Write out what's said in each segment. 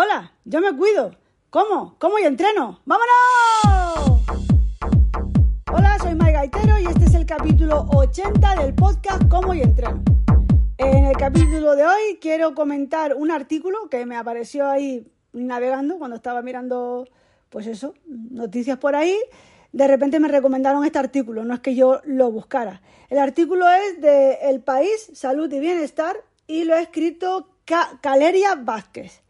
Hola, yo me cuido. ¿Cómo? ¿Cómo y entreno? ¡Vámonos! Hola, soy Mai Gaitero y este es el capítulo 80 del podcast Cómo y entreno. En el capítulo de hoy quiero comentar un artículo que me apareció ahí navegando cuando estaba mirando, pues eso, noticias por ahí. De repente me recomendaron este artículo, no es que yo lo buscara. El artículo es de El País, Salud y Bienestar y lo ha escrito Caleria Vázquez.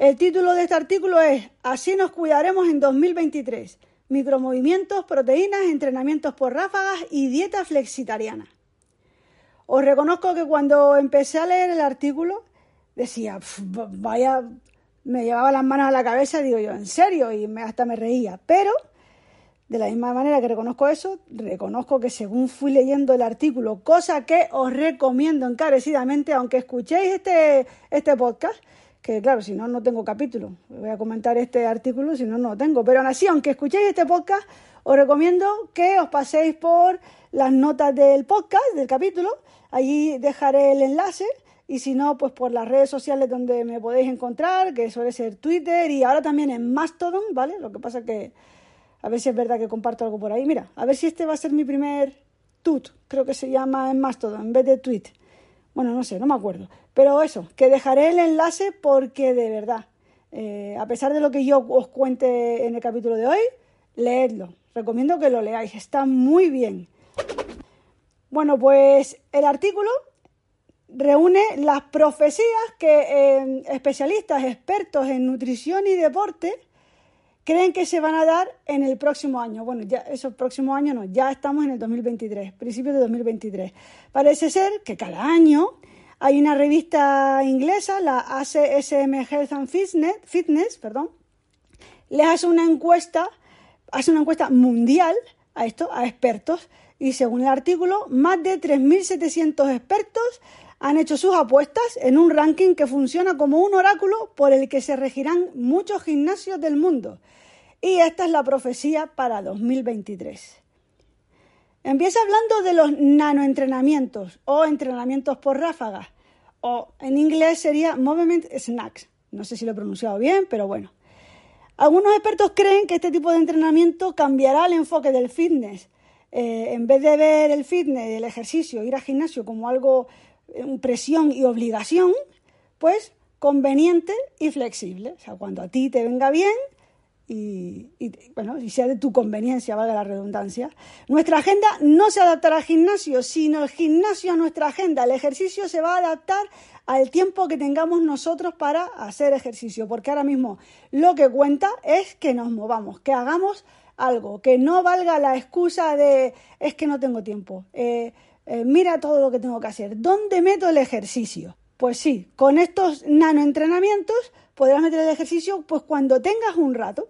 El título de este artículo es Así nos cuidaremos en 2023. Micromovimientos, proteínas, entrenamientos por ráfagas y dieta flexitariana. Os reconozco que cuando empecé a leer el artículo decía, vaya, me llevaba las manos a la cabeza, digo yo, en serio, y hasta me reía. Pero, de la misma manera que reconozco eso, reconozco que según fui leyendo el artículo, cosa que os recomiendo encarecidamente, aunque escuchéis este, este podcast, que claro, si no, no tengo capítulo. Voy a comentar este artículo, si no, no lo tengo. Pero aún así, aunque escuchéis este podcast, os recomiendo que os paséis por las notas del podcast, del capítulo. Allí dejaré el enlace. Y si no, pues por las redes sociales donde me podéis encontrar, que suele ser Twitter y ahora también en Mastodon, ¿vale? Lo que pasa que a ver si es verdad que comparto algo por ahí. Mira, a ver si este va a ser mi primer tut, creo que se llama en Mastodon, en vez de tweet. Bueno, no sé, no me acuerdo. Pero eso, que dejaré el enlace porque de verdad, eh, a pesar de lo que yo os cuente en el capítulo de hoy, leedlo. Recomiendo que lo leáis, está muy bien. Bueno, pues el artículo reúne las profecías que eh, especialistas, expertos en nutrición y deporte creen que se van a dar en el próximo año. Bueno, ya esos próximos años no, ya estamos en el 2023, principios de 2023. Parece ser que cada año hay una revista inglesa, la ACSM Health and Fitness, Fitness perdón, les hace una encuesta, hace una encuesta mundial a esto, a expertos, y según el artículo, más de 3.700 expertos han hecho sus apuestas en un ranking que funciona como un oráculo por el que se regirán muchos gimnasios del mundo. Y esta es la profecía para 2023. Empieza hablando de los nanoentrenamientos o entrenamientos por ráfagas, o en inglés sería Movement Snacks. No sé si lo he pronunciado bien, pero bueno. Algunos expertos creen que este tipo de entrenamiento cambiará el enfoque del fitness. Eh, en vez de ver el fitness, el ejercicio, ir al gimnasio como algo, presión y obligación, pues conveniente y flexible. O sea, cuando a ti te venga bien, y, bueno, y sea de tu conveniencia, valga la redundancia. Nuestra agenda no se adaptará al gimnasio, sino el gimnasio a nuestra agenda. El ejercicio se va a adaptar al tiempo que tengamos nosotros para hacer ejercicio, porque ahora mismo lo que cuenta es que nos movamos, que hagamos algo, que no valga la excusa de es que no tengo tiempo. Eh, eh, mira todo lo que tengo que hacer. ¿Dónde meto el ejercicio? Pues sí, con estos nanoentrenamientos podrás meter el ejercicio pues cuando tengas un rato.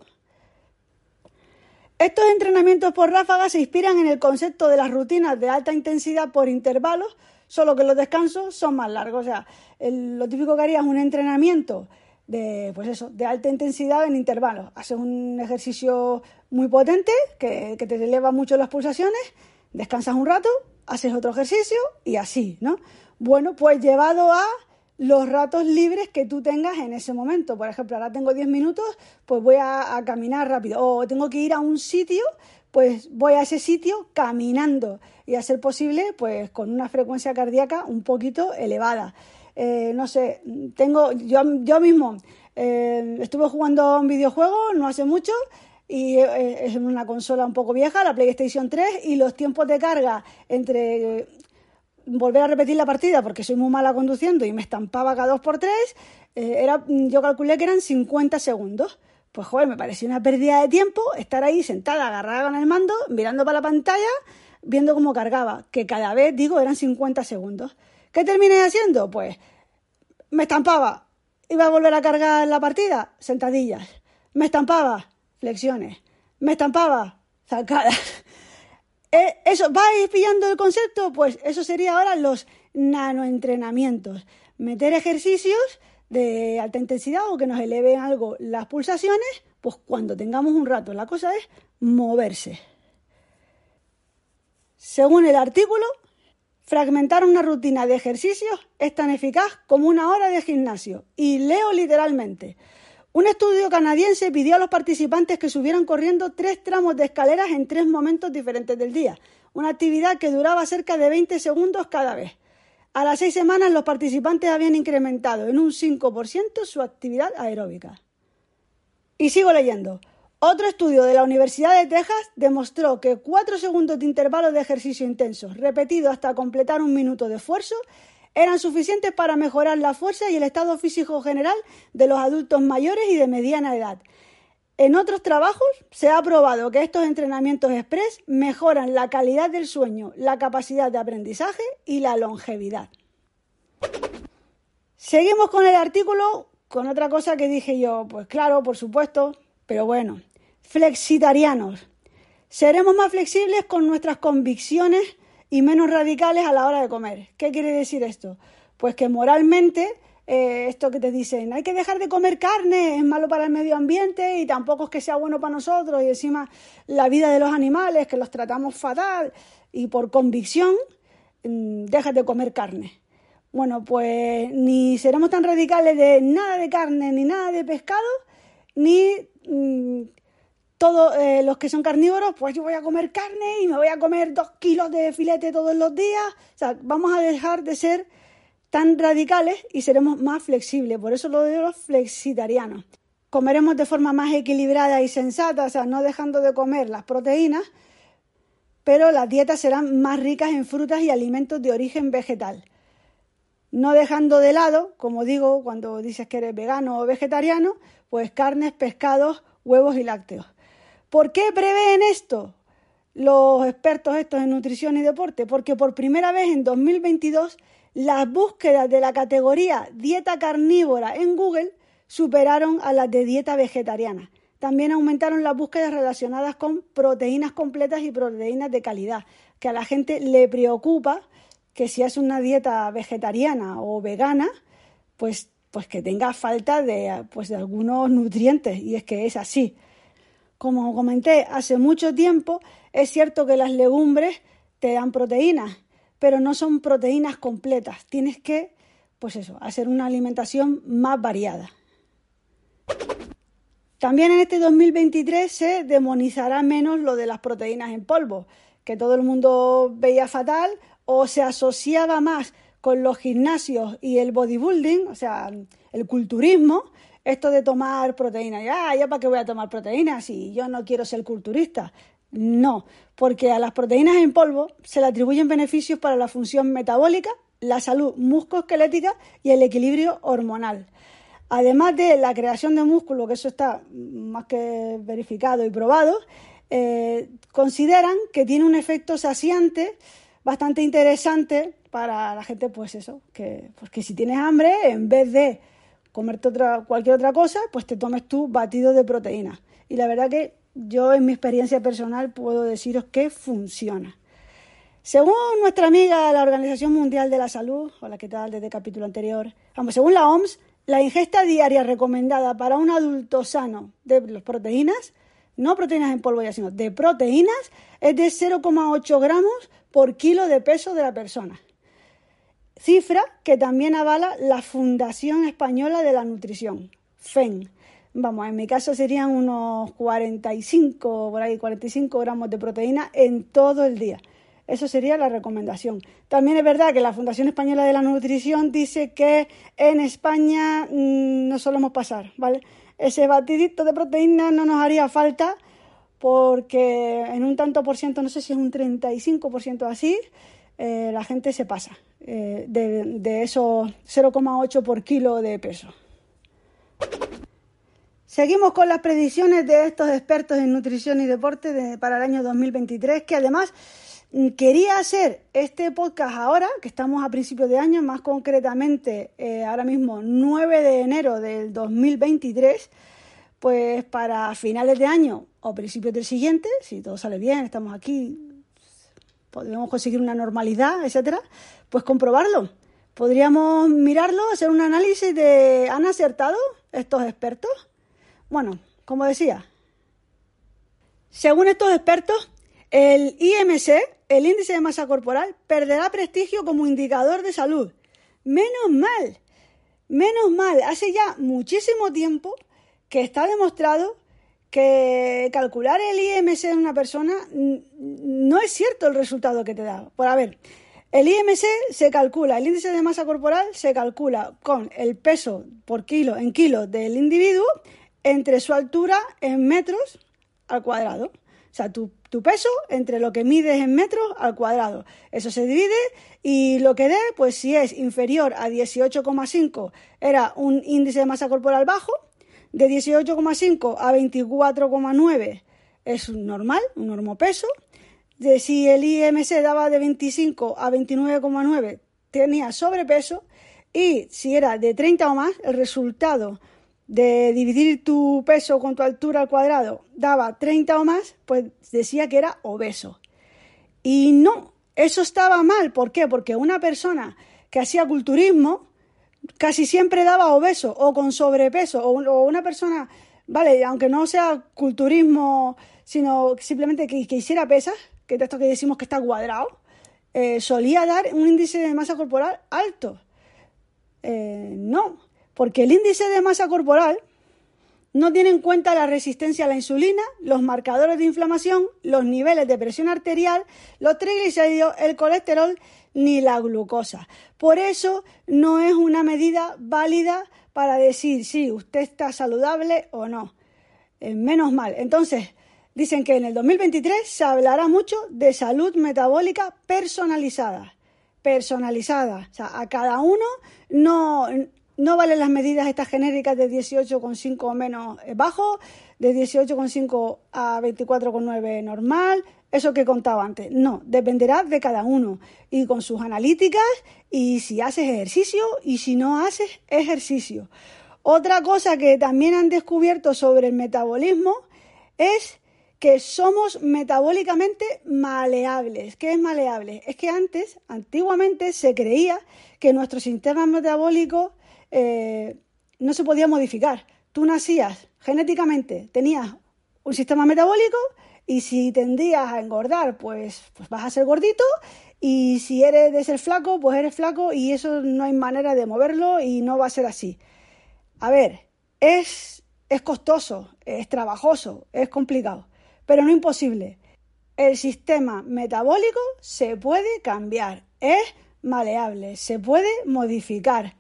Estos entrenamientos por ráfagas se inspiran en el concepto de las rutinas de alta intensidad por intervalos, solo que los descansos son más largos. O sea, lo típico que harías es un entrenamiento de, pues eso, de alta intensidad en intervalos. Haces un ejercicio muy potente que, que te eleva mucho las pulsaciones, descansas un rato, haces otro ejercicio y así, ¿no? Bueno, pues llevado a los ratos libres que tú tengas en ese momento. Por ejemplo, ahora tengo 10 minutos, pues voy a, caminar rápido. O tengo que ir a un sitio, pues voy a ese sitio caminando y a ser posible, pues con una frecuencia cardíaca un poquito elevada. Eh, no sé, tengo, yo, yo mismo eh, estuve jugando un videojuego no hace mucho y eh, es una consola un poco vieja, la PlayStation 3, y los tiempos de carga entre volver a repetir la partida porque soy muy mala conduciendo y me estampaba cada dos por tres, eh, era, yo calculé que eran 50 segundos. Pues joder, me parecía una pérdida de tiempo estar ahí sentada, agarrada con el mando, mirando para la pantalla, viendo cómo cargaba, que cada vez, digo, eran 50 segundos. ¿Qué terminé haciendo? Pues me estampaba, iba a volver a cargar la partida, sentadillas. Me estampaba, flexiones. Me estampaba, zancadas. Eh, eso, ¿vais pillando el concepto? Pues eso sería ahora los nanoentrenamientos. Meter ejercicios de alta intensidad o que nos eleven algo las pulsaciones, pues cuando tengamos un rato. La cosa es moverse. Según el artículo, fragmentar una rutina de ejercicios es tan eficaz como una hora de gimnasio. Y leo literalmente. Un estudio canadiense pidió a los participantes que subieran corriendo tres tramos de escaleras en tres momentos diferentes del día, una actividad que duraba cerca de 20 segundos cada vez. A las seis semanas los participantes habían incrementado en un 5% su actividad aeróbica. Y sigo leyendo. Otro estudio de la Universidad de Texas demostró que cuatro segundos de intervalo de ejercicio intenso, repetido hasta completar un minuto de esfuerzo, eran suficientes para mejorar la fuerza y el estado físico general de los adultos mayores y de mediana edad. En otros trabajos se ha probado que estos entrenamientos express mejoran la calidad del sueño, la capacidad de aprendizaje y la longevidad. Seguimos con el artículo con otra cosa que dije yo, pues claro, por supuesto, pero bueno, flexitarianos. Seremos más flexibles con nuestras convicciones y menos radicales a la hora de comer. ¿Qué quiere decir esto? Pues que moralmente, eh, esto que te dicen, hay que dejar de comer carne, es malo para el medio ambiente y tampoco es que sea bueno para nosotros y encima la vida de los animales, que los tratamos fatal y por convicción, mm, dejas de comer carne. Bueno, pues ni seremos tan radicales de nada de carne ni nada de pescado, ni mm, todos eh, los que son carnívoros, pues yo voy a comer carne y me voy a comer dos kilos de filete todos los días. O sea, vamos a dejar de ser tan radicales y seremos más flexibles. Por eso lo de los flexitarianos. Comeremos de forma más equilibrada y sensata, o sea, no dejando de comer las proteínas, pero las dietas serán más ricas en frutas y alimentos de origen vegetal. No dejando de lado, como digo, cuando dices que eres vegano o vegetariano, pues carnes, pescados, huevos y lácteos. ¿Por qué prevén esto los expertos estos en nutrición y deporte? Porque por primera vez en 2022 las búsquedas de la categoría dieta carnívora en Google superaron a las de dieta vegetariana. También aumentaron las búsquedas relacionadas con proteínas completas y proteínas de calidad, que a la gente le preocupa que si es una dieta vegetariana o vegana, pues, pues que tenga falta de, pues de algunos nutrientes, y es que es así. Como comenté hace mucho tiempo, es cierto que las legumbres te dan proteínas, pero no son proteínas completas. Tienes que, pues eso, hacer una alimentación más variada. También en este 2023 se demonizará menos lo de las proteínas en polvo, que todo el mundo veía fatal o se asociaba más con los gimnasios y el bodybuilding, o sea, el culturismo, esto de tomar proteínas, ya, ya para qué voy a tomar proteínas si yo no quiero ser culturista. No, porque a las proteínas en polvo se le atribuyen beneficios para la función metabólica, la salud musculoesquelética y el equilibrio hormonal. Además de la creación de músculo, que eso está más que verificado y probado, eh, consideran que tiene un efecto saciante bastante interesante para la gente, pues eso, que, pues que si tienes hambre, en vez de comerte otra, cualquier otra cosa, pues te tomes tu batido de proteína. Y la verdad que yo en mi experiencia personal puedo deciros que funciona. Según nuestra amiga la Organización Mundial de la Salud, o la que tal desde el capítulo anterior, vamos, según la OMS, la ingesta diaria recomendada para un adulto sano de las proteínas, no proteínas en polvo ya, sino de proteínas, es de 0,8 gramos por kilo de peso de la persona cifra que también avala la Fundación Española de la Nutrición, FEN. Vamos, en mi caso serían unos 45, por ahí 45 gramos de proteína en todo el día. Eso sería la recomendación. También es verdad que la Fundación Española de la Nutrición dice que en España mm, no solemos pasar, ¿vale? Ese batidito de proteína no nos haría falta porque en un tanto por ciento, no sé si es un 35% así, eh, la gente se pasa eh, de, esos 0,8 por kilo de peso. Seguimos con las predicciones de estos expertos en nutrición y deporte para el año 2023, que además mm, quería hacer este podcast ahora, que estamos a principios de año, más concretamente eh, ahora mismo 9 de enero del 2023, pues para finales de año o principios del siguiente, si todo sale bien, estamos aquí podríamos conseguir una normalidad, etcétera, pues comprobarlo. Podríamos mirarlo, hacer un análisis de ¿han acertado estos expertos? Bueno, como decía, según estos expertos, el IMC, el índice de masa corporal, perderá prestigio como indicador de salud. Menos mal, menos mal, hace ya muchísimo tiempo que está demostrado que calcular el IMC en una persona no es cierto el resultado que te da. Por a ver, el IMC se calcula, el índice de masa corporal se calcula con el peso por kilo en kilos del individuo entre su altura en metros al cuadrado. O sea, tu, tu, peso entre lo que mides en metros al cuadrado. Eso se divide y lo que dé, pues si es inferior a 18,5 era un índice de masa corporal bajo, de 18,5 a 24,9 es normal, un normopeso. De si el IMC daba de 25 a 29,9 tenía sobrepeso y si era de 30 o más, el resultado de dividir tu peso con tu altura al cuadrado daba 30 o más, pues decía que era obeso. Y no, eso estaba mal. ¿Por qué? Porque una persona que hacía culturismo casi siempre daba obeso o con sobrepeso o, una persona, vale, aunque no sea culturismo, sino simplemente que, hiciera pesas, que es esto que decimos que está cuadrado, eh, solía dar un índice de masa corporal alto. Eh, no, porque el índice de masa corporal no tiene en cuenta la resistencia a la insulina, los marcadores de inflamación, los niveles de presión arterial, los triglicéridos, el colesterol ni la glucosa. Por eso no es una medida válida para decir si usted está saludable o no. Eh, menos mal. Entonces, dicen que en el 2023 se hablará mucho de salud metabólica personalizada. Personalizada. O sea, a cada uno no, no valen las medidas estas genéricas de 18,5 o menos eh, bajo, de 18,5 a 24,9 normal, eso que contaba antes. No, dependerá de cada uno y con sus analíticas y si haces ejercicio y si no haces ejercicio. Otra cosa que también han descubierto sobre el metabolismo es que somos metabólicamente maleables. ¿Qué es maleable? Es que antes, antiguamente, se creía que nuestro sistema metabólico eh, no se podía modificar. Tú nacías genéticamente, tenías un sistema metabólico y si tendías a engordar, pues, pues vas a ser gordito y si eres de ser flaco, pues eres flaco y eso no hay manera de moverlo y no va a ser así. A ver, es, es costoso, es trabajoso, es complicado, pero no imposible. El sistema metabólico se puede cambiar, es maleable, se puede modificar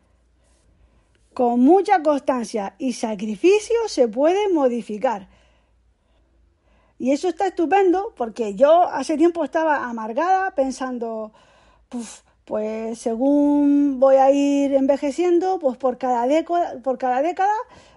con mucha constancia y sacrificio se puede modificar. Y eso está estupendo porque yo hace tiempo estaba amargada pensando, pues según voy a ir envejeciendo, pues por cada, década, por cada década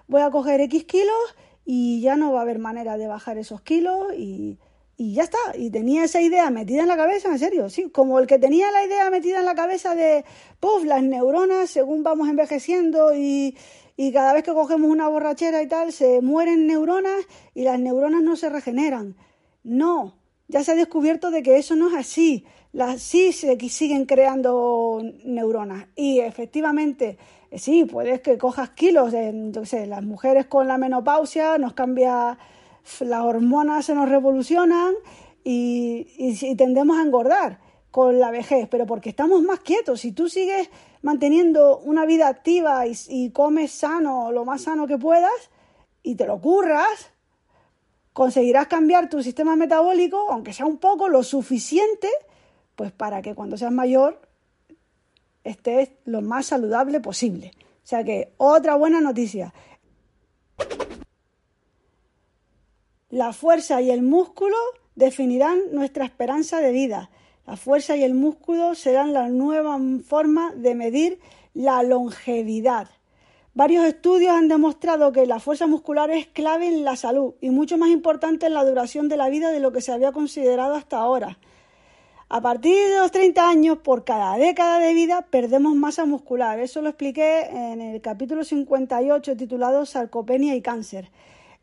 voy a coger X kilos y ya no va a haber manera de bajar esos kilos y, y ya está. Y tenía esa idea metida en la cabeza, en serio, sí, como el que tenía la idea metida en la cabeza de, puff, las neuronas, según vamos envejeciendo y, y cada vez que cogemos una borrachera y tal, se mueren neuronas y las neuronas no se regeneran. No, ya se ha descubierto de que eso no es así. Las sí se siguen creando neuronas y efectivamente eh, sí, puedes que cojas kilos, de, sé, las mujeres con la menopausia nos cambia las hormonas se nos revolucionan y, tendemos a engordar con la vejez, pero porque estamos más quietos. Si tú sigues manteniendo una vida activa y, comes sano, lo más sano que puedas, y te lo curras, conseguirás cambiar tu sistema metabólico, aunque sea un poco, lo suficiente, pues para que cuando seas mayor estés lo más saludable posible. O sea que otra buena noticia. La fuerza y el músculo definirán nuestra esperanza de vida. La fuerza y el músculo serán la nueva forma de medir la longevidad. Varios estudios han demostrado que la fuerza muscular es clave en la salud y mucho más importante en la duración de la vida de lo que se había considerado hasta ahora. A partir de los 30 años, por cada década de vida, perdemos masa muscular. Eso lo expliqué en el capítulo 58 titulado Sarcopenia y cáncer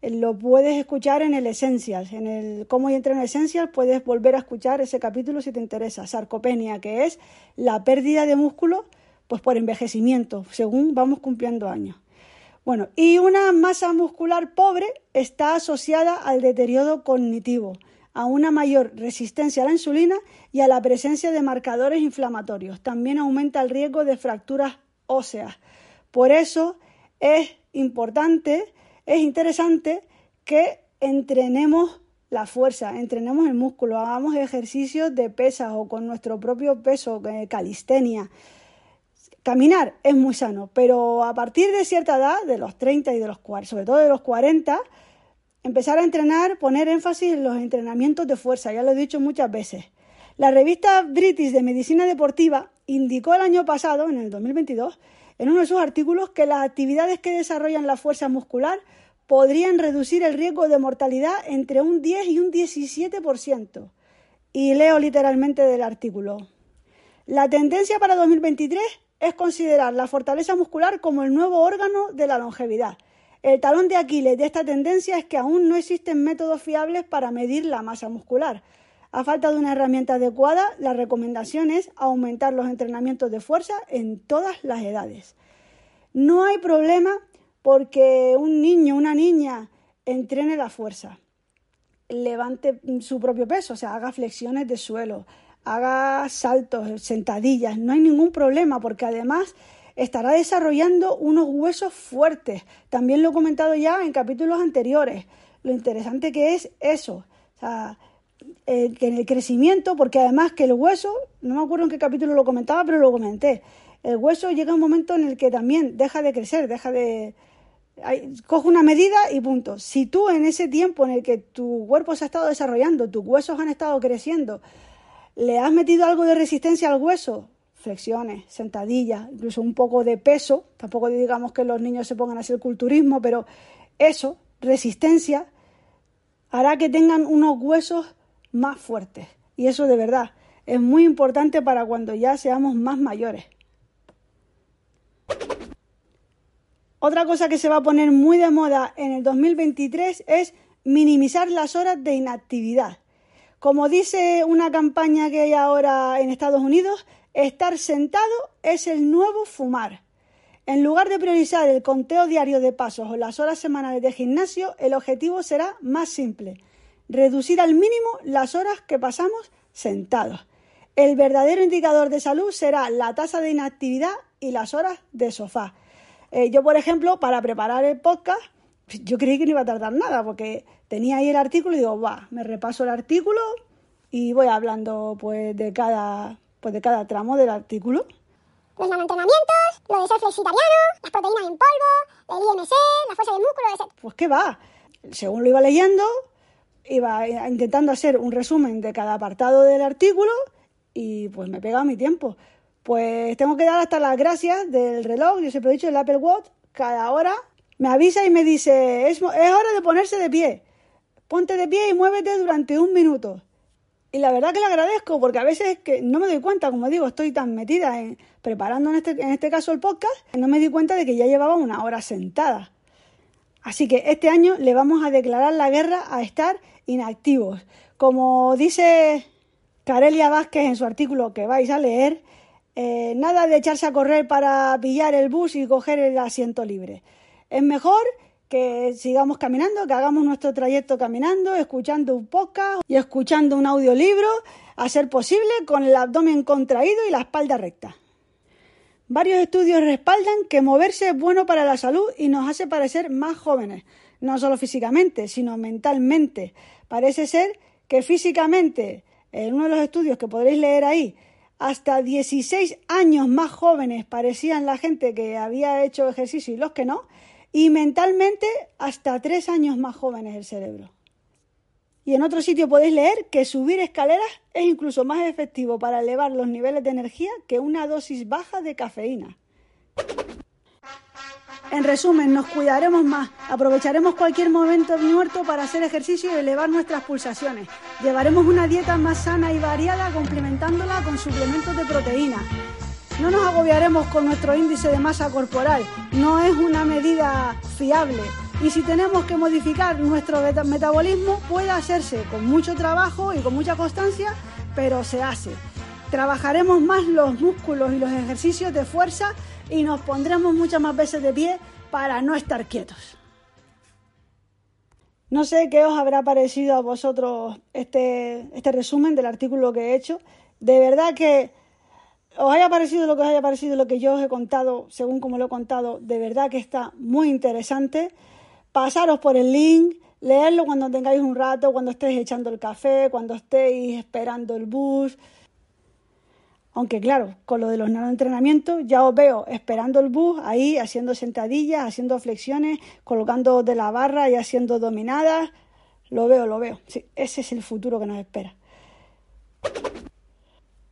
lo puedes escuchar en el Essentials, en el Cómo y entreno Essentials, puedes volver a escuchar ese capítulo si te interesa. Sarcopenia, que es la pérdida de músculo pues por envejecimiento, según vamos cumpliendo años. Bueno, y una masa muscular pobre está asociada al deterioro cognitivo, a una mayor resistencia a la insulina y a la presencia de marcadores inflamatorios. También aumenta el riesgo de fracturas óseas. Por eso es importante es interesante que entrenemos la fuerza, entrenemos el músculo, hagamos ejercicios de pesas o con nuestro propio peso, eh, calistenia. Caminar es muy sano, pero a partir de cierta edad, de los 30 y de los 40, sobre todo de los 40, empezar a entrenar, poner énfasis en los entrenamientos de fuerza, ya lo he dicho muchas veces. La revista British de Medicina Deportiva indicó el año pasado, en el 2022, en uno de sus artículos que las actividades que desarrollan la fuerza muscular podrían reducir el riesgo de mortalidad entre un 10 y un 17%. Y leo literalmente del artículo. La tendencia para 2023 es considerar la fortaleza muscular como el nuevo órgano de la longevidad. El talón de Aquiles de esta tendencia es que aún no existen métodos fiables para medir la masa muscular. A falta de una herramienta adecuada, la recomendación es aumentar los entrenamientos de fuerza en todas las edades. No hay problema porque un niño, una niña, entrene la fuerza, levante su propio peso, o sea, haga flexiones de suelo, haga saltos, sentadillas, no hay ningún problema porque además estará desarrollando unos huesos fuertes. También lo he comentado ya en capítulos anteriores. Lo interesante que es eso, o sea, eh, que en el crecimiento, porque además que el hueso, no me acuerdo en qué capítulo lo comentaba, pero lo comenté, el hueso llega un momento en el que también deja de crecer, deja de, coge una medida y punto. Si tú en ese tiempo en el que tu cuerpo se ha estado desarrollando, tus huesos han estado creciendo, le has metido algo de resistencia al hueso, flexiones, sentadillas, incluso un poco de peso, tampoco digamos que los niños se pongan a hacer culturismo, pero eso, resistencia, hará que tengan unos huesos más fuertes. Y eso de verdad es muy importante para cuando ya seamos más mayores. Otra cosa que se va a poner muy de moda en el 2023 es minimizar las horas de inactividad. Como dice una campaña que hay ahora en Estados Unidos, estar sentado es el nuevo fumar. En lugar de priorizar el conteo diario de pasos o las horas semanales de gimnasio, el objetivo será más simple, reducir al mínimo las horas que pasamos sentados. El verdadero indicador de salud será la tasa de inactividad y las horas de sofá. Eh, yo, por ejemplo, para preparar el podcast, yo creí que no iba a tardar nada, porque tenía ahí el artículo y digo, va, me repaso el artículo y voy hablando pues de cada, pues de cada tramo del artículo. Los nanoentrenamientos, lo de ser flexitariano, las proteínas en polvo, el IMC, la fuerza del músculo, etc. Pues qué va. Según lo iba leyendo, iba intentando hacer un resumen de cada apartado del artículo y pues me pegaba mi tiempo. Pues tengo que dar hasta las gracias del reloj, yo siempre he dicho, el Apple Watch, cada hora me avisa y me dice, es, hora de ponerse de pie. Ponte de pie y muévete durante un minuto. Y la verdad que le agradezco porque a veces que no me doy cuenta, como digo, estoy tan metida en preparando en este, en este caso el podcast, no me di cuenta de que ya llevaba una hora sentada. Así que este año le vamos a declarar la guerra a estar inactivos. Como dice Carelia Vázquez en su artículo que vais a leer, eh, nada de echarse a correr para pillar el bus y coger el asiento libre. Es mejor que sigamos caminando, que hagamos nuestro trayecto caminando, escuchando un podcast y escuchando un audiolibro, a ser posible con el abdomen contraído y la espalda recta. Varios estudios respaldan que moverse es bueno para la salud y nos hace parecer más jóvenes, no solo físicamente, sino mentalmente. Parece ser que físicamente, en uno de los estudios que podréis leer ahí, hasta 16 años más jóvenes parecían la gente que había hecho ejercicio y los que no, y mentalmente hasta 3 años más jóvenes el cerebro. Y en otro sitio podéis leer que subir escaleras es incluso más efectivo para elevar los niveles de energía que una dosis baja de cafeína. En resumen, nos cuidaremos más, aprovecharemos cualquier momento muerto para hacer ejercicio y elevar nuestras pulsaciones. Llevaremos una dieta más sana y variada complementándola con suplementos de proteína. No nos agobiaremos con nuestro índice de masa corporal, no es una medida fiable. Y si tenemos que modificar nuestro metabolismo, puede hacerse con mucho trabajo y con mucha constancia, pero se hace. Trabajaremos más los músculos y los ejercicios de fuerza y nos pondremos muchas más veces de pie para no estar quietos. No sé qué os habrá parecido a vosotros este, este resumen del artículo que he hecho. De verdad que os haya parecido lo que os haya parecido lo que yo os he contado, según como lo he contado, de verdad que está muy interesante. pasaros por el link, leerlo cuando tengáis un rato, cuando estéis echando el café, cuando estéis esperando el bus. Aunque claro, con lo de los nanoentrenamientos ya os veo esperando el bus ahí, haciendo sentadillas, haciendo flexiones, colocando de la barra y haciendo dominadas. Lo veo, lo veo. Ese es el futuro que nos espera.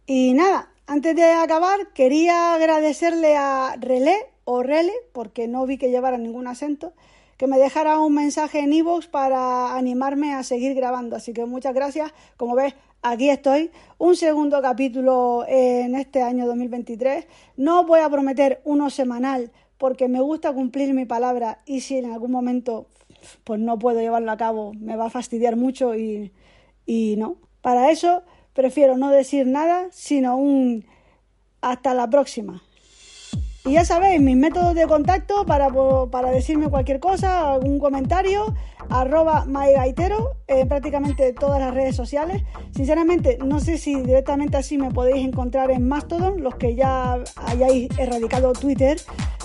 Y nada, antes de acabar, quería agradecerle a Relé o Rele, porque no vi que llevara ningún acento, que me dejara un mensaje en iVoox para animarme a seguir grabando. Así que muchas gracias. Como ves, aquí estoy. Un segundo capítulo en este año 2023. No voy a prometer uno semanal porque me gusta cumplir mi palabra y si en algún momento pues no puedo llevarlo a cabo, me va a fastidiar mucho y, y no. Para eso prefiero no decir nada, sino un hasta la próxima. Y ya sabéis, mis métodos de contacto para, para decirme cualquier cosa, algún comentario, arroba mygaitero, en prácticamente todas las redes sociales. Sinceramente, no sé si directamente así me podéis encontrar en Mastodon, los que ya hayáis erradicado Twitter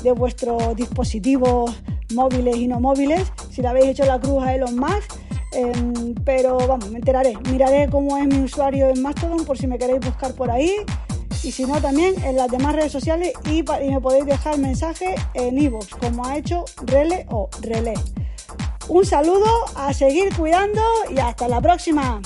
de vuestros dispositivos móviles y no móviles, si le habéis hecho la cruz a Elon Musk. Em, pero vamos, me enteraré. Miraré cómo es mi usuario en Mastodon por si me queréis buscar por ahí y si no también en las demás redes sociales y, me podéis dejar mensaje en iVoox como ha hecho Rele o Relé. Un saludo, a seguir cuidando y hasta la próxima.